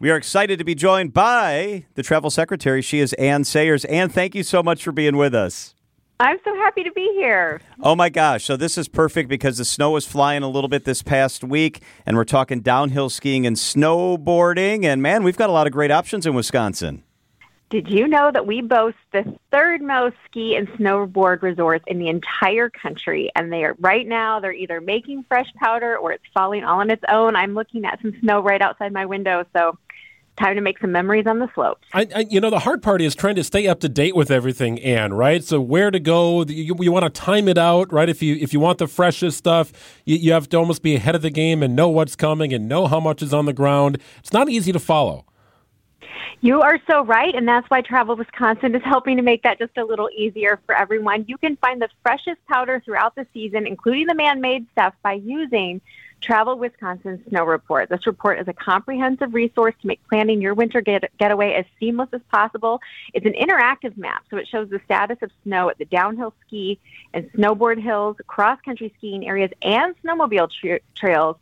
We are excited to be joined by the travel secretary. She is Anne Sayers. Anne, thank you so much for being with us. I'm so happy to be here. Oh my gosh. So this is perfect because the snow was flying a little bit this past week and we're talking downhill skiing and snowboarding and man, we've got a lot of great options in Wisconsin. Did you know that we boast the third most ski and snowboard resorts in the entire country? And they are right now they're either making fresh powder or it's falling all on its own. I'm looking at some snow right outside my window, so time to make some memories on the slopes. I, I, you know, the hard part is trying to stay up to date with everything, Anne. Right? So where to go? You, you want to time it out, right? If you if you want the freshest stuff, you, you have to almost be ahead of the game and know what's coming and know how much is on the ground. It's not easy to follow. You are so right, and that's why Travel Wisconsin is helping to make that just a little easier for everyone. You can find the freshest powder throughout the season, including the man made stuff, by using Travel Wisconsin Snow Report. This report is a comprehensive resource to make planning your winter get- getaway as seamless as possible. It's an interactive map, so it shows the status of snow at the downhill ski and snowboard hills, cross country skiing areas, and snowmobile tra- trails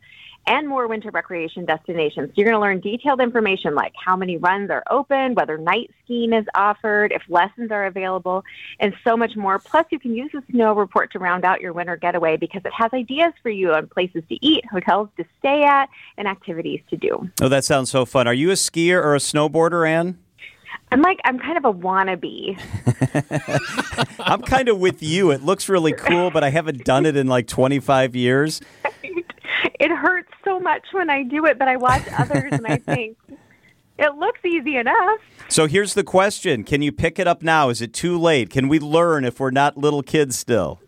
and more winter recreation destinations. You're going to learn detailed information like how many runs are open, whether night skiing is offered, if lessons are available, and so much more. Plus, you can use the snow report to round out your winter getaway because it has ideas for you on places to eat, hotels to stay at, and activities to do. Oh, that sounds so fun. Are you a skier or a snowboarder, Anne? I'm like, I'm kind of a wannabe. I'm kind of with you. It looks really cool, but I haven't done it in like 25 years. It hurts so much when I do it, but I watch others and I think it looks easy enough. So here's the question Can you pick it up now? Is it too late? Can we learn if we're not little kids still?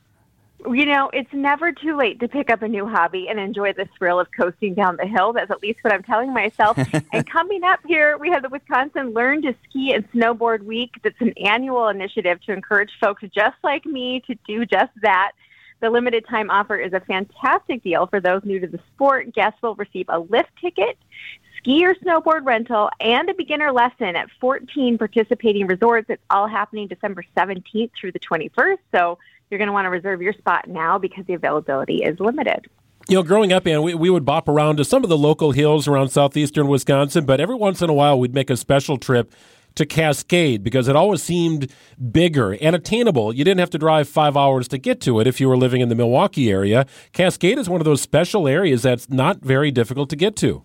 You know, it's never too late to pick up a new hobby and enjoy the thrill of coasting down the hill. That's at least what I'm telling myself. and coming up here, we have the Wisconsin Learn to Ski and Snowboard Week. That's an annual initiative to encourage folks just like me to do just that. The limited time offer is a fantastic deal for those new to the sport. Guests will receive a lift ticket, ski or snowboard rental, and a beginner lesson at 14 participating resorts. It's all happening December 17th through the 21st. So you're going to want to reserve your spot now because the availability is limited. You know, growing up, and we, we would bop around to some of the local hills around southeastern Wisconsin, but every once in a while we'd make a special trip to Cascade because it always seemed bigger and attainable. You didn't have to drive five hours to get to it if you were living in the Milwaukee area. Cascade is one of those special areas that's not very difficult to get to.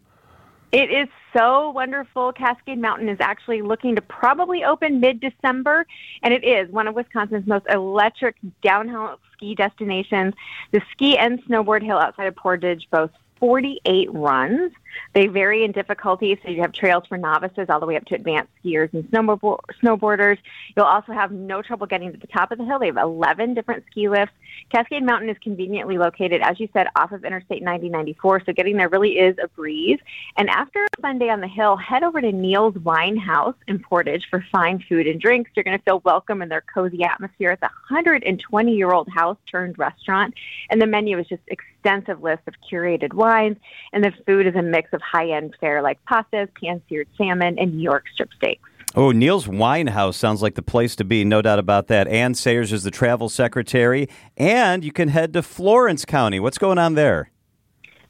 It is so wonderful. Cascade Mountain is actually looking to probably open mid December, and it is one of Wisconsin's most electric downhill ski destinations. The ski and snowboard hill outside of Portage boasts 48 runs. They vary in difficulty, so you have trails for novices all the way up to advanced skiers and snowboarders. You'll also have no trouble getting to the top of the hill. They have 11 different ski lifts. Cascade Mountain is conveniently located, as you said, off of Interstate 9094, so getting there really is a breeze. And after a fun day on the hill, head over to Neil's Wine House in Portage for fine food and drinks. You're going to feel welcome in their cozy atmosphere. It's a 120 year old house turned restaurant, and the menu is just extensive list of curated wines, and the food is a mix of high end fare like pastas, pan seared salmon, and New York strip steaks. Oh, Neil's Wine House sounds like the place to be, no doubt about that. Anne Sayers is the travel secretary, and you can head to Florence County. What's going on there?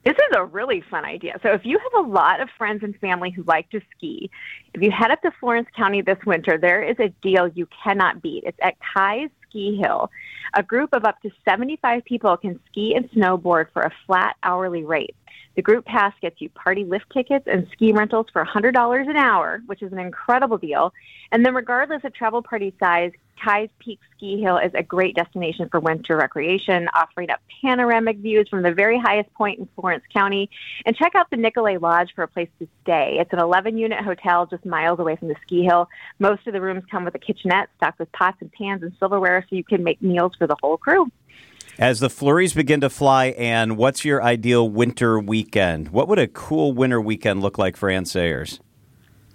This is a really fun idea. So, if you have a lot of friends and family who like to ski, if you head up to Florence County this winter, there is a deal you cannot beat. It's at Keyes Ski Hill. A group of up to 75 people can ski and snowboard for a flat hourly rate. The group pass gets you party lift tickets and ski rentals for $100 an hour, which is an incredible deal. And then, regardless of travel party size, Keyes Peak Ski Hill is a great destination for winter recreation, offering up panoramic views from the very highest point in Florence County. And check out the Nicolet Lodge for a place to stay. It's an 11 unit hotel just miles away from the ski hill. Most of the rooms come with a kitchenette stocked with pots and pans and silverware so you can make meals for the whole crew. As the flurries begin to fly, Anne, what's your ideal winter weekend? What would a cool winter weekend look like for Anne Sayers?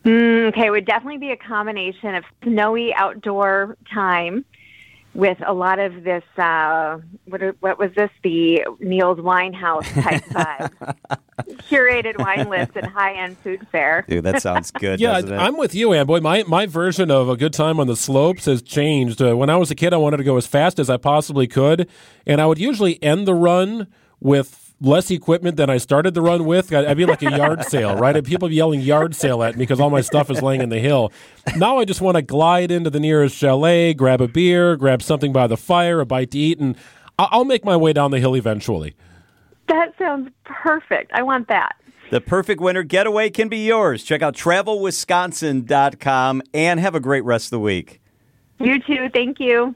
Mm, okay, it would definitely be a combination of snowy outdoor time with a lot of this. Uh, what, what was this? The Neil's Wine House type vibe. Curated wine list and high end food fare. Dude, that sounds good. yeah, doesn't it? I'm with you, Anne. Boy, my, my version of a good time on the slopes has changed. Uh, when I was a kid, I wanted to go as fast as I possibly could, and I would usually end the run with less equipment than I started the run with. I'd be like a yard sale, right? And People be yelling yard sale at me because all my stuff is laying in the hill. Now I just want to glide into the nearest chalet, grab a beer, grab something by the fire, a bite to eat, and I'll make my way down the hill eventually. That sounds perfect. I want that. The perfect winter getaway can be yours. Check out travelwisconsin.com and have a great rest of the week. You too. Thank you.